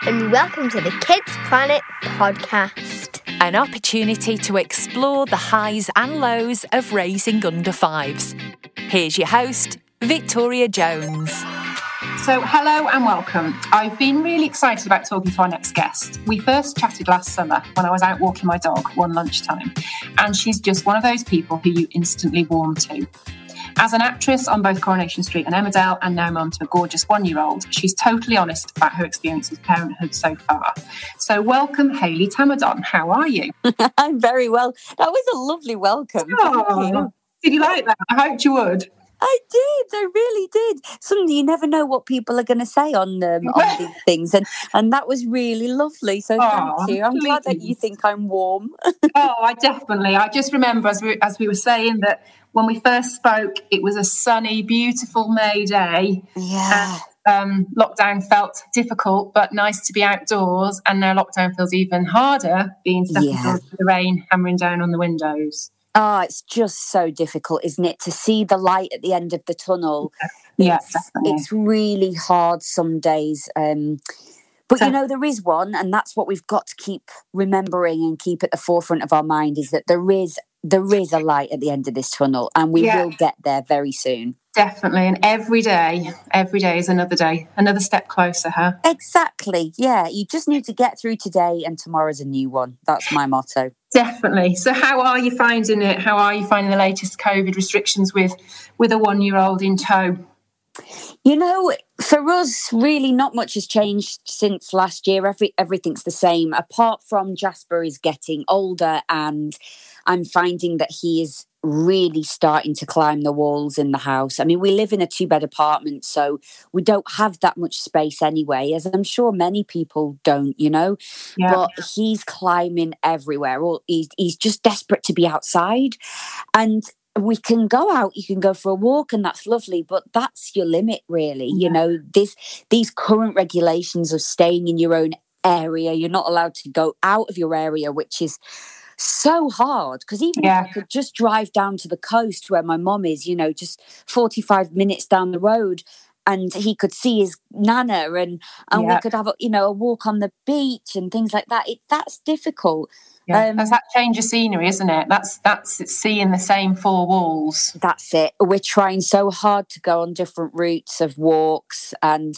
and welcome to the Kids Planet podcast. An opportunity to explore the highs and lows of raising under fives. Here's your host, Victoria Jones. So, hello and welcome. I've been really excited about talking to our next guest. We first chatted last summer when I was out walking my dog one lunchtime, and she's just one of those people who you instantly warm to. As an actress on both Coronation Street and Emmerdale, and now mum to a gorgeous one year old, she's totally honest about her experience with parenthood so far. So, welcome, Hayley Tammadon. How are you? I'm very well. That was a lovely welcome. Oh, did you like that? I hoped you would. I did. I really did. Something you never know what people are going to say on um, on these things, and and that was really lovely. So Oh, thank you. I'm glad that you think I'm warm. oh, I definitely. I just remember as we as we were saying that when we first spoke, it was a sunny, beautiful May day. Yeah. Um, lockdown felt difficult, but nice to be outdoors. And now lockdown feels even harder, being stuck Yeah. with the rain hammering down on the windows. Oh, it's just so difficult, isn't it, to see the light at the end of the tunnel? Yeah, it's, definitely. it's really hard some days. Um, but So- you know, there is one, and that's what we've got to keep remembering and keep at the forefront of our mind is that there is there is a light at the end of this tunnel, and we Yeah. will get there very soon. Definitely. And every day, every day is another day, another step closer, huh? Exactly. Yeah, you just need to get through today, and tomorrow's a new one. That's my motto. Definitely. So, how are you finding it? How are you finding the latest COVID restrictions with with a one year old in tow? You know, for us, really not much has changed since last year. Every everything's the same, apart from Jasper is getting older, and I'm finding that he is really starting to climb the walls in the house. I mean, we live in a two bed apartment, so we don't have that much space anyway, as I'm sure many people don't. You know, Yeah. but he's climbing everywhere. Or he's he's just desperate to be outside, and we can go out. You can go for a walk, and that's lovely. But that's your limit, really. You know, this these current regulations of staying in your own area. You're not allowed to go out of your area, which is so hard because even Yeah. if I could just drive down to the coast where my mom is, you know, just 45 minutes down the road and he could see his nana and and Yeah. we could have a, you know a walk on the beach and things like that it that's difficult Yeah, Um, that's that change of scenery, isn't it? That's that's it's seeing the same four walls. that's it we're trying so hard to go on different routes of walks and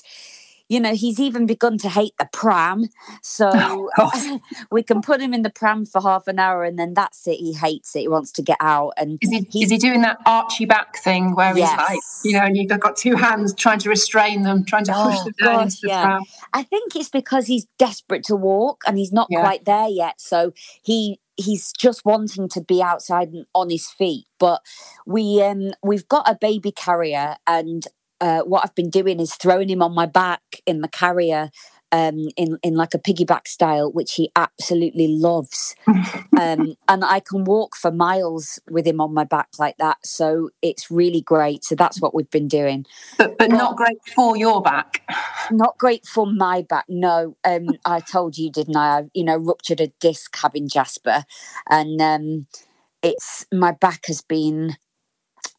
you know he's even begun to hate the pram so Oh, we can put him in the pram for half an hour and then that's it he hates it he wants to get out and Is he is he doing that archy back thing where he's like, you know, and you've got two hands trying to restrain them, trying to push Oh, them down gosh, into the yeah. pram? I think it's because he's desperate to walk and he's not Yeah. quite there yet. So he he's just wanting to be outside and on his feet. But we um we've got a baby carrier and uh, what I've been doing is throwing him on my back in the carrier um, in in like a piggyback style, which he absolutely loves. um, and I can walk for miles with him on my back like that. So it's really great. So that's what we've been doing But but not great for your back. not great for my back. No, um, I told you, didn't I? I, you know, ruptured a disc having Jasper, and um, it's my back has been,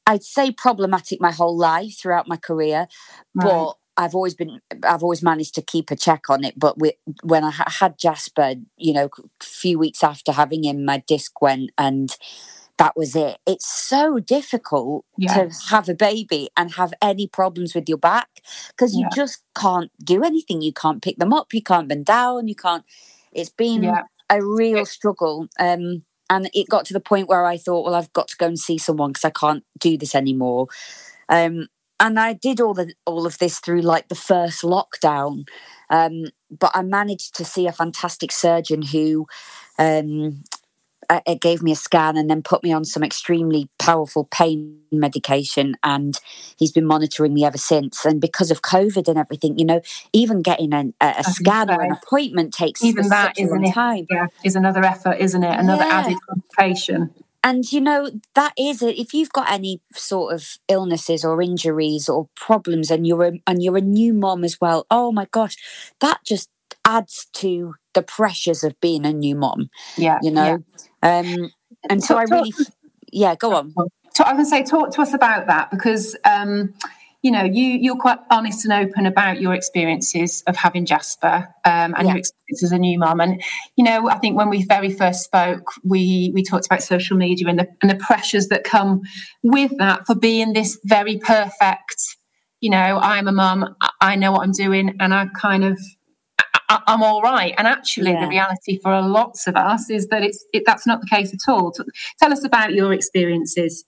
I'd say, problematic my whole life throughout my career, Right. but. I've always been, I've always managed to keep a check on it. But with, when I ha- had Jasper, you know, a few weeks after having him, my disc went and that was it. It's so difficult Yeah. to have a baby and have any problems with your back because you Yeah. just can't do anything. You can't pick them up. You can't bend down. You can't. It's been Yeah. a real struggle. Um, and it got to the point where I thought, well, I've got to go and see someone because I can't do this anymore. Um, and I did all the all of this through like the first lockdown. Um, but I managed to see a fantastic surgeon who um, uh, it gave me a scan and then put me on some extremely powerful pain medication and he's been monitoring me ever since and because of covid and everything you know even getting an, a, a scan or an appointment takes Even that such isn't long it? time Yeah, is another effort, isn't it? Another Yeah. added complication. and you know that is it if you've got any sort of illnesses or injuries or problems and you're a, and you're a new mom as well oh my gosh that just adds to the pressures of being a new mom Yeah, you know um and so Talk- i really f- yeah go on talk- I can say, talk to us about that because, um, you know, you you're quite honest and open about your experiences of having Jasper um, and Yeah. your experience as a new mum. And you know, I think when we very first spoke, we we talked about social media and the and the pressures that come with that for being this very perfect. You know, I'm a mum. I- I know what I'm doing, and I kind of I- I'm all right. And actually, Yeah. the reality for lots of us is that it's it, that's not the case at all. Tell us about your experiences.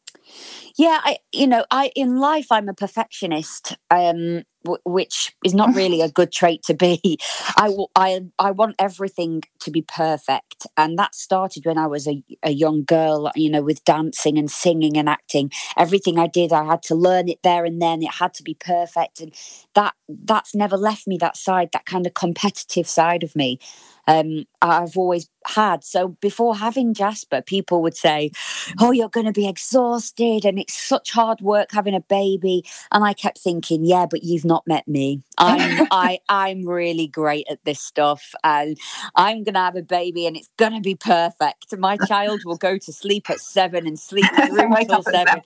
Yeah, I you know, I in life I'm a perfectionist, um, which is not really a good trait to be. I, w- I I want everything to be perfect, and that started when I was a, a young girl. You know, with dancing and singing and acting, everything I did, I had to learn it there and then. It had to be perfect, and that that's never left me. That side, that kind of competitive side of me. Um, I've always had. So before having Jasper, people would say, oh, you're going to be exhausted and it's such hard work having a baby. And I kept thinking, yeah, but you've not met me. I'm, I, I'm really great at this stuff and I'm going to have a baby and it's going to be perfect. My child will go to sleep at seven and sleep through till seven.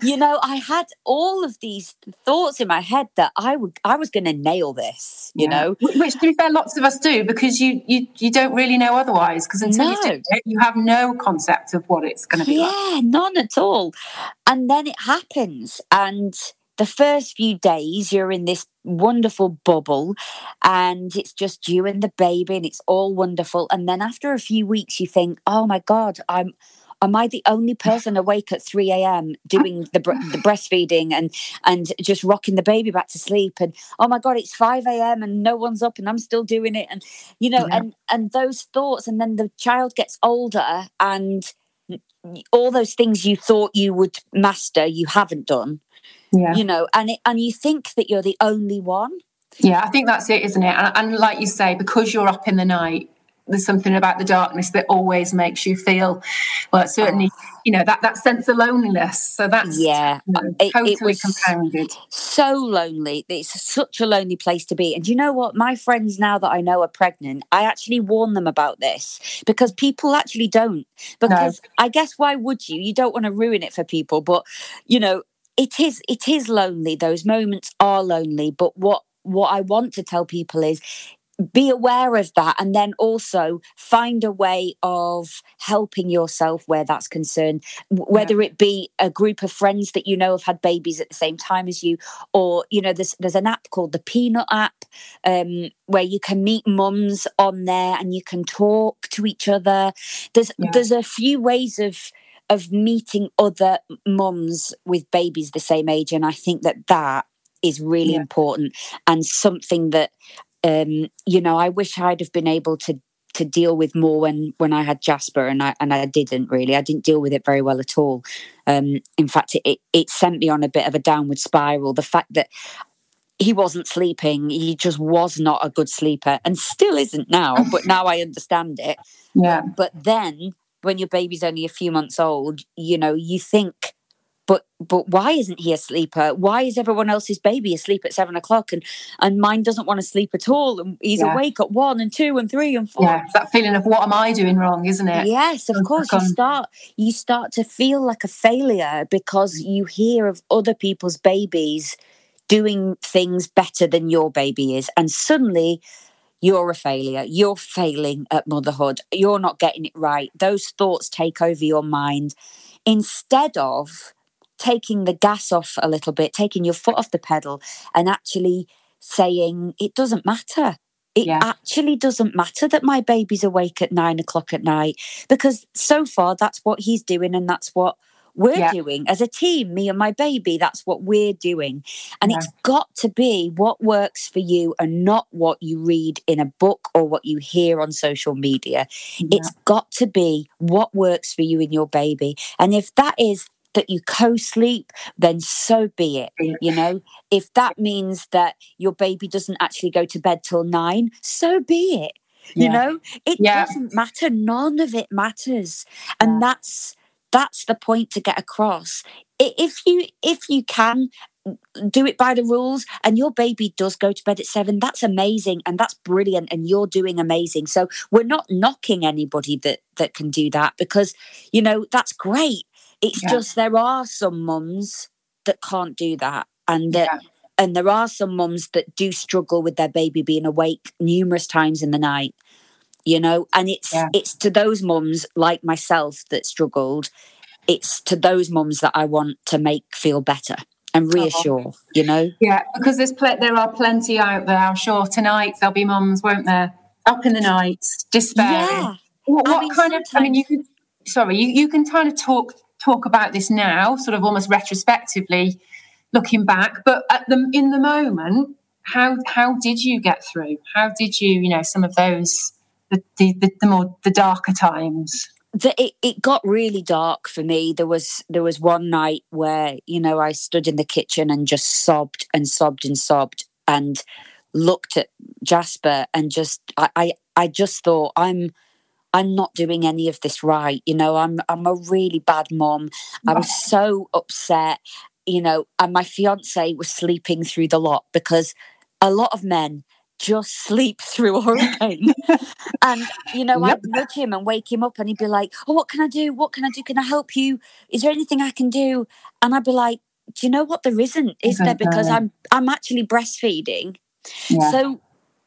You know, I had all of these thoughts in my head that I would, I was going to nail this, you Yeah. know? Which to be fair, lots of us do because you you you don't really know otherwise. Because until you do it, you have no concept of what it's going to be like. Yeah, none at all. And then it happens. And the first few days, you're in this wonderful bubble, and it's just you and the baby, and it's all wonderful. And then after a few weeks, you think, oh my God, I'm. Am I the only person awake at 3 a.m. doing the, bre- the breastfeeding and and just rocking the baby back to sleep? And oh my God, it's 5 a.m. and no one's up and I'm still doing it. And you know, Yeah. and and those thoughts, and then the child gets older and all those things you thought you would master you haven't done Yeah. you know and it, and you think that you're the only one Yeah, I think that's it, isn't it? And, and like you say, because you're up in the night, there's something about the darkness that always makes you feel, well, certainly, oh. you know, that, that sense of loneliness. So that's yeah you know, it- it totally was- compounded. so lonely. It's such a lonely place to be. And you know what? My friends now that i know are pregnant i actually warn them about this because people actually don't. Because i guess why would you? You don't want to ruin it for people but you know it is it is lonely. Those moments are lonely. But what what i want to tell people is be aware of that and then also find a way of helping yourself where that's concerned whether it be a group of friends that you know have had babies at the same time as you or you know there's there's an app called the peanut app um, where you can meet mums on there and you can talk to each other there's Yeah. there's a few ways of of meeting other mums with babies the same age and i think that that is really Yeah. important and something that um you know i wish i'd have been able to to deal with more when when i had jasper and i and i didn't really. I didn't deal with it very well at all. Um in fact it it, it sent me on a bit of a downward spiral. The fact that he wasn't sleeping he just was not a good sleeper and still isn't now but now i understand it. Yeah. but then when your baby's only a few months old you know you think but but why isn't he a sleeper uh, why is everyone else's baby asleep at seven o'clock and and mine doesn't want to sleep at all and he's Yeah. awake at one and two and three and four Yeah. It's that feeling of what am I doing wrong, isn't it? Yes, of course. You start you start to feel like a failure because you hear of other people's babies doing things better than your baby is, and suddenly you're a failure. You're failing at motherhood. You're not getting it right. Those thoughts take over your mind instead of taking the gas off a little bit, taking your foot off the pedal, and actually saying it doesn't matter. It Yeah. actually doesn't matter that my baby's awake at nine o'clock at night because so far that's what he's doing and that's what we're Yeah. doing as a team, me and my baby. That's what we're doing. And Yeah. it's got to be what works for you and not what you read in a book or what you hear on social media. It's got to be what works for you and your baby. And if that is that you co sleep, then so be it. You know, if that means that your baby doesn't actually go to bed till nine, so be it. You Yeah. know, it Yeah. doesn't matter. None of it matters. And Yeah. that's that's the point to get across. If you if you can mm, do it by the rules and your baby does go to bed at seven that's amazing and that's brilliant and you're doing amazing so we're not knocking anybody that that can do that because you know that's great it's Yeah. just there are some mums that can't do that and that Yeah. and there are some mums that do struggle with their baby being awake numerous times in the night you know and it's Yeah. it's to those mums like myself that struggled it's to those mums that i want to make feel better and reassure you know Yeah, because there's pl- there are plenty out there. I'm sure tonight there'll be mums, won't there? Up in the night, despairing. yeah What, I mean, kind of? I mean, you can. Sorry, you, you can kind of talk talk about this now, sort of almost retrospectively, looking back. But at the in the moment, how how did you get through? How did you, you know, some of those the the, the, more the darker times? the, it, it got really dark for me there was there was one night where you know i stood in the kitchen and just sobbed and sobbed and sobbed and looked at jasper and just i i, I just thought i'm i'm not doing any of this right you know i'm i'm a really bad mom i was so upset you know and my fiance was sleeping through the lot because a lot of men just sleep through a hurricane and you know Yep. i'd nudge him and wake him up and he'd be like oh what can i do? What can i do? Can i help you? Is there anything i can do? And i'd be like do you know what? There isn't is there? Because i'm i'm actually breastfeeding. Yeah. so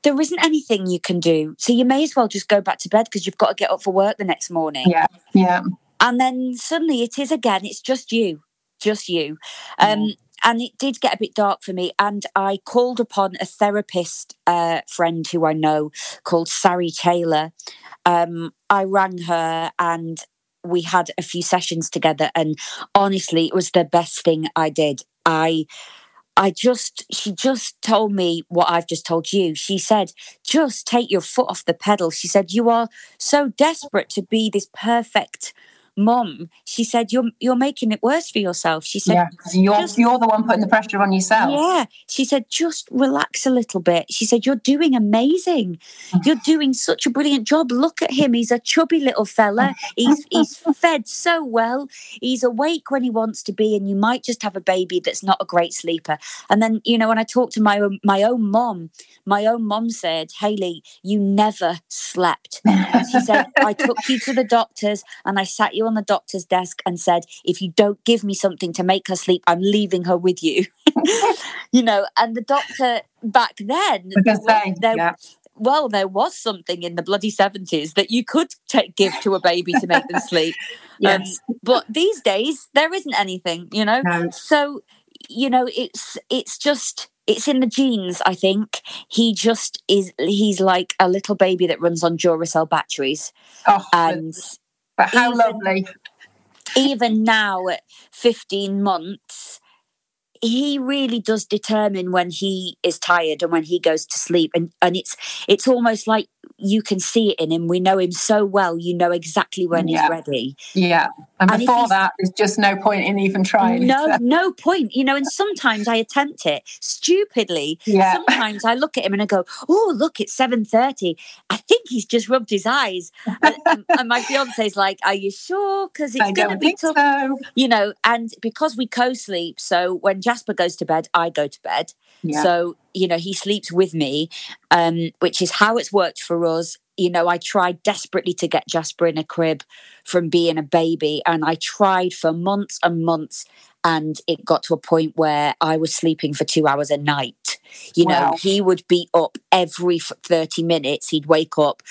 there isn't anything you can do. So you may as well just go back to bed because you've got to get up for work the next morning. Yeah, yeah, and then suddenly it is again it's just you just you. Um and it did get a bit dark for me and i called upon a therapist uh, friend who i know called sari taylor. Um i rang her and we had a few sessions together and honestly it was the best thing i did. I I just, she just told me what I've just told you. She said, just take your foot off the pedal. She said, you are so desperate to be this perfect mom. She said, you're, you're making it worse for yourself. She said, yeah. You're just- you're the one putting the pressure on yourself. yeah. She said, just relax a little bit. She said, You're doing amazing. You're doing such a brilliant job. Look at him. He's a chubby little fella. He's he's fed so well. He's awake when he wants to be, and you might just have a baby that's not a great sleeper. And then, you know, when I talked to my own my own mom, my own mom said, Hayley, you never slept. She said, I took you to the doctors and I sat you on the doctor's desk and said, if you don't give me something to make her sleep, I'm leaving her with you. you know, and the doctor back then, there- yeah. well, there was something in the bloody 70s that you could take, give to a baby to make them sleep. Um, Yes. but these days, there isn't anything, you know? No. So, you know, it's it's just it's in the genes, I think. He just is he's like a little baby that runs on Duracell batteries. Oh, And but how even- lovely. even now at 15 months, he really does determine when he is tired and when he goes to sleep. And and it's it's almost like you can see it in him. We know him so well, you know exactly when Yeah. he's ready. Yeah. And, And before that, there's just no point in even trying. No, no point. You know, and sometimes I attempt it stupidly. yeah. Sometimes I look at him and I go, "Oh, look, it's seven thirty. I think he's just rubbed his eyes." And, and- and my fiance's like, "Are you sure? Because it's going to be tough." so. You know, and because we co-sleep, so when Jasper goes to bed, I go to bed. Yeah. So you know, he sleeps with me, um, which is how it's worked for us. You know, I tried desperately to get Jasper in a crib from being a baby, and I tried for months and months, and it got to a point where I was sleeping for two hours a night. You know, he would be up every 30 minutes, he'd wake up.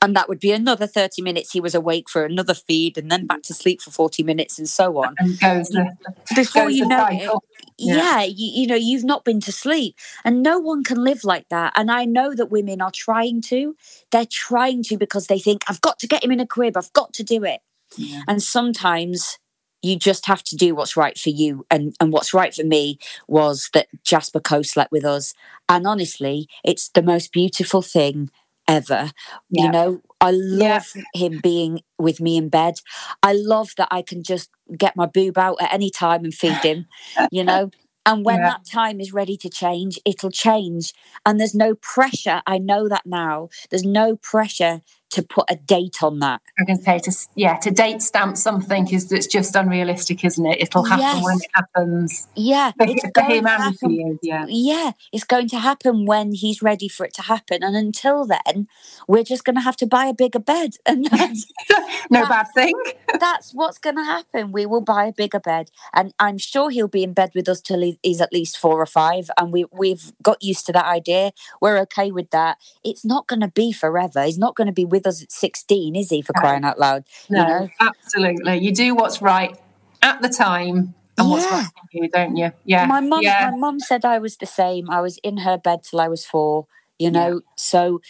And that would be another 30 minutes. He was awake for another feed and then back to sleep for 40 minutes and so on. and goes the, Before goes you know it. Yeah. yeah, you, you know, you've not been to sleep. And no one can live like that. And I know that women are trying to. They're trying to because they think, I've got to get him in a crib, I've got to do it. Yeah. And sometimes you just have to do what's right for you. And, and what's right for me was that Jasper co slept with us. And honestly, it's the most beautiful thing ever. Yeah. You know, I Yeah. love him being with me in bed. I love that I can just get my boob out at any time and feed him, you know. And when Yeah. that time is ready to change, it'll change. And there's no pressure. I know that now. There's no pressure to put a date on that. I can say to yeah to date stamp something is it's just unrealistic, isn't it? It'll happen Yes. when it happens. Yeah, For, it's for going him to and for happen. you, yeah. Yeah, it's going to happen when he's ready for it to happen. And until then, we're just going to have to buy a bigger bed. And that's, no That's- bad thing. that's what's going to happen. We will buy a bigger bed. And I'm sure he'll be in bed with us till he's at least four or five. And we, we've got used to that idea. We're okay with that. It's not going to be forever. He's not going to be with us at 16, is he, for crying out loud? No, You know? absolutely. You do what's right at the time and what's Yeah. right for you, don't you? Yeah. my mum yeah. my mum said I was the same. I was in her bed till I was four, you know. So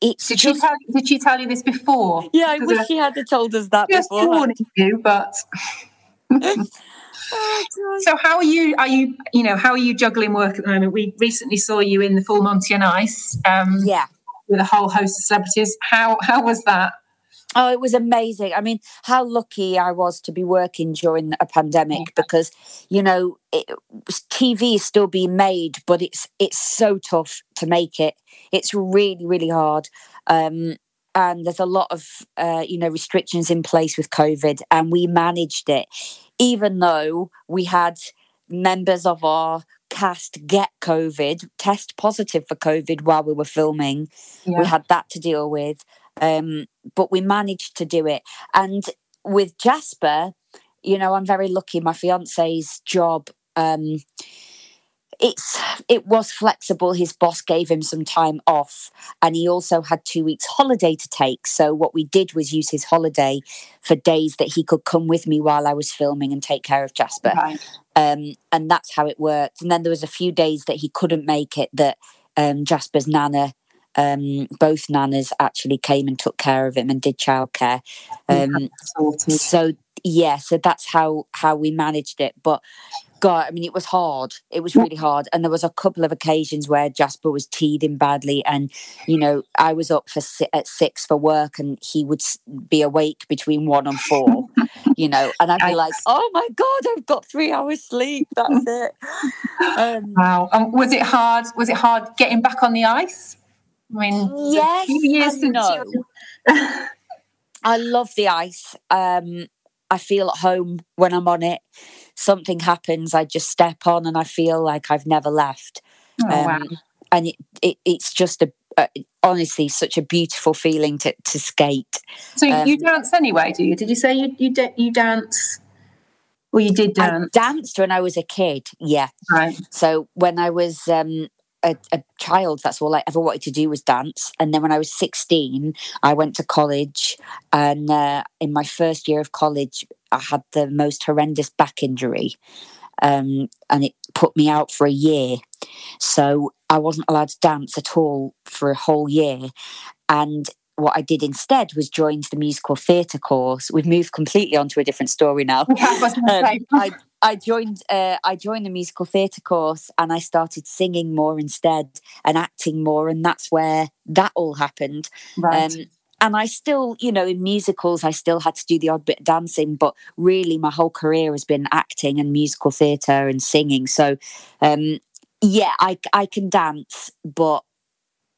it's Did she tell did she tell you this before? Yeah, I wish I- she had told us that just before. warning you, but so how are you are you you know, how are you juggling work at the moment? We recently saw you in the full Monty on Ice, um, Yeah. With a whole host of celebrities. How how was that? Oh, it was amazing. I mean, how lucky I was to be working during a pandemic because, you know, it, TV is still being made, but it's it's so tough to make it. It's really really hard, um, and there's a lot of uh, you know restrictions in place with COVID, and we managed it, even though we had members of our cast get COVID, test positive for COVID while we were filming. we had that to deal with um but we managed to do it. And with jasper you know i'm very lucky. My fiance's job um it's it was flexible his boss gave him some time off and he also had two weeks holiday to take so what we did was use his holiday for days that he could come with me while i was filming and take care of jasper Right. um, and that's how it worked. And then there was a few days that he couldn't make it. That um, Jasper's nana, um, both nanas actually came and took care of him and did childcare. Um, so yeah, so that's how how we managed it. But God, I mean, it was hard. It was really hard, and there was a couple of occasions where Jasper was teething badly, and you know, I was up for si- at six for work, and he would be awake between one and four. you know, and I'd be like, "Oh my God, I've got three hours sleep. That's it." Um, Wow. Um, was it hard? Was it hard getting back on the ice? I mean, yes, years and no. I love the ice. Um, I feel at home when I'm on it. Something happens, I just step on, and I feel like I've never left. Oh, wow. Um, and it, it, it's just a, uh, honestly such a beautiful feeling to, to skate. So you um, dance anyway, do you? Did you say you you, da- you dance? Well, you did I dance, danced when I was a kid, yeah. right? So when I was um, a, a child, that's all I ever wanted to do was dance. And then when I was 16, I went to college. And uh, in my first year of college, I had the most horrendous back injury. Um, and it put me out for a year. So I wasn't allowed to dance at all for a whole year. And what I did instead was join the musical theatre course. We've moved completely onto a different story now. Gonna Um, I I joined uh, I joined the musical theatre course and I started singing more instead and acting more and that's where that all happened. right. Um, and I still, you know, in musicals, I still had to do the odd bit of dancing, but really my whole career has been acting and musical theatre and singing. So, um, yeah, I, I can dance, but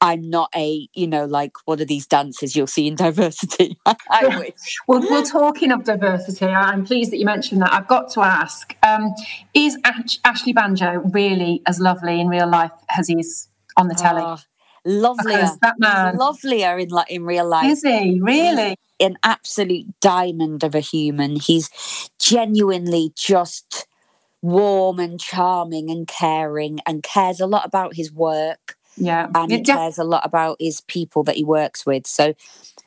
I'm not a, you know, like one of these dancers you'll see in diversity. I wish. Well, well, talking of diversity, I'm pleased that you mentioned that. I've got to ask: um, Is Ash- Ashley Banjo really as lovely in real life as he is on the telly? Oh, lovelier. That man lovelier in like in real life. is he really? an absolute diamond of a human. He's genuinely just warm and charming and caring and cares a lot about his work Yeah, and he cares a lot about his people that he works with. So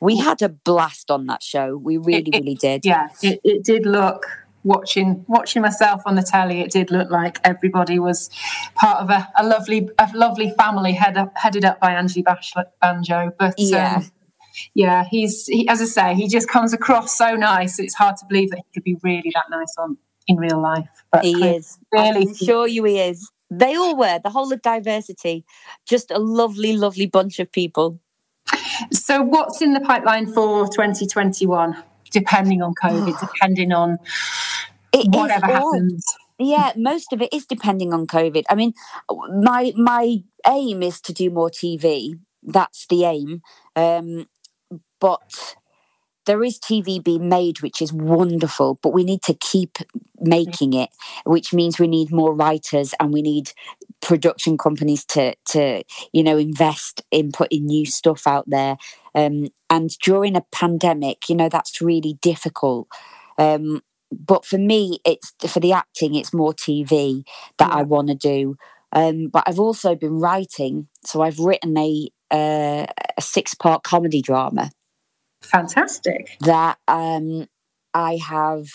we had a blast on that show. We really, it- really did. yeah, it, it did look watching watching myself on the telly. It did look like everybody was part of a, a lovely a lovely family head up, headed up by Angie Bash- Banjo. But Yeah. um, yeah, he's he, as I say, he just comes across so nice. It's hard to believe that he could be really that nice on in real life. But He is. Really sure you he is. They all were, the whole of diversity. Just a lovely, lovely bunch of people. So, what's in the pipeline for 2021? Depending on COVID, depending on It whatever happens. yeah most of it is depending on covid. I mean my my aim is to do more tv that's the aim. Um but there is TV being made, which is wonderful, but we need to keep making it, which means we need more writers and we need production companies to to you know invest in putting new stuff out there. Um, and during a pandemic, you know that's really difficult. Um, but for me, it's for the acting, it's more TV that yeah. I want to do. Um, but I've also been writing, so I've written a uh, a six part comedy drama. Fantastic. That um, I have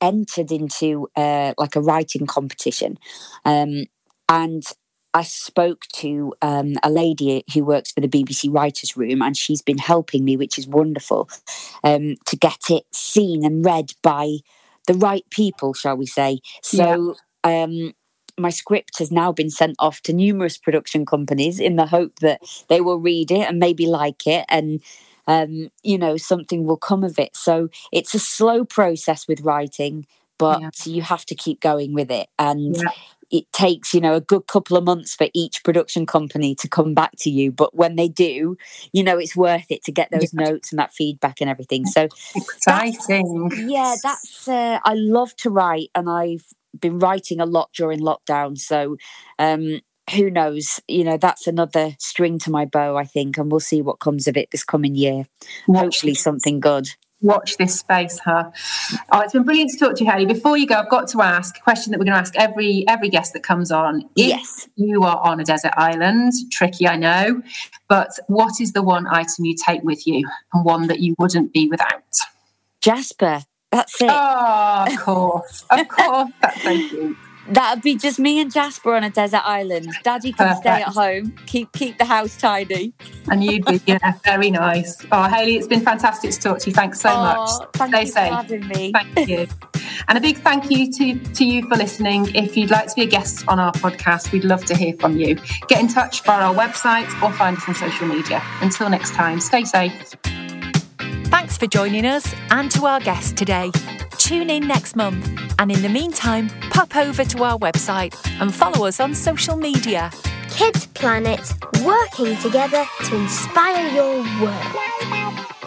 entered into uh, like a writing competition, um, and I spoke to um, a lady who works for the BBC Writers' Room, and she's been helping me, which is wonderful, um, to get it seen and read by the right people, shall we say. So, yeah. um, my script has now been sent off to numerous production companies in the hope that they will read it and maybe like it and um, you know something will come of it so it's a slow process with writing but yeah. you have to keep going with it and yeah. It takes you know a good couple of months for each production company to come back to you but when they do you know it's worth it to get those yeah. notes and that feedback and everything so exciting yeah that's uh, i love to write and i've been writing a lot during lockdown. So um, who knows? You know, that's another string to my bow, I think, and we'll see what comes of it this coming year. Hopefully, something good. Watch this space, huh? Oh, it's been brilliant to talk to you, Hayley. Before you go, I've got to ask a question that we're going to ask every every guest that comes on. If yes. you are on a desert island, tricky, I know, but what is the one item you take with you and one that you wouldn't be without? Jasper. That's it. Oh, of course. Of course. That's so cute. That'd be just me and Jasper on a desert island. Daddy can Perfect. stay at home, keep keep the house tidy. And you'd be, yeah, very nice. Oh, Hayley, it's been fantastic to talk to you. Thanks so oh, much. Thank Stay you safe. for having me. Thank you. and a big thank you to, to you for listening. If you'd like to be a guest on our podcast, we'd love to hear from you. Get in touch via our website or find us on social media. Until next time, stay safe. Thanks for joining us and to our guest today. Tune in next month, and in the meantime, pop over to our website and follow us on social media. Kids Planet, working together to inspire your world.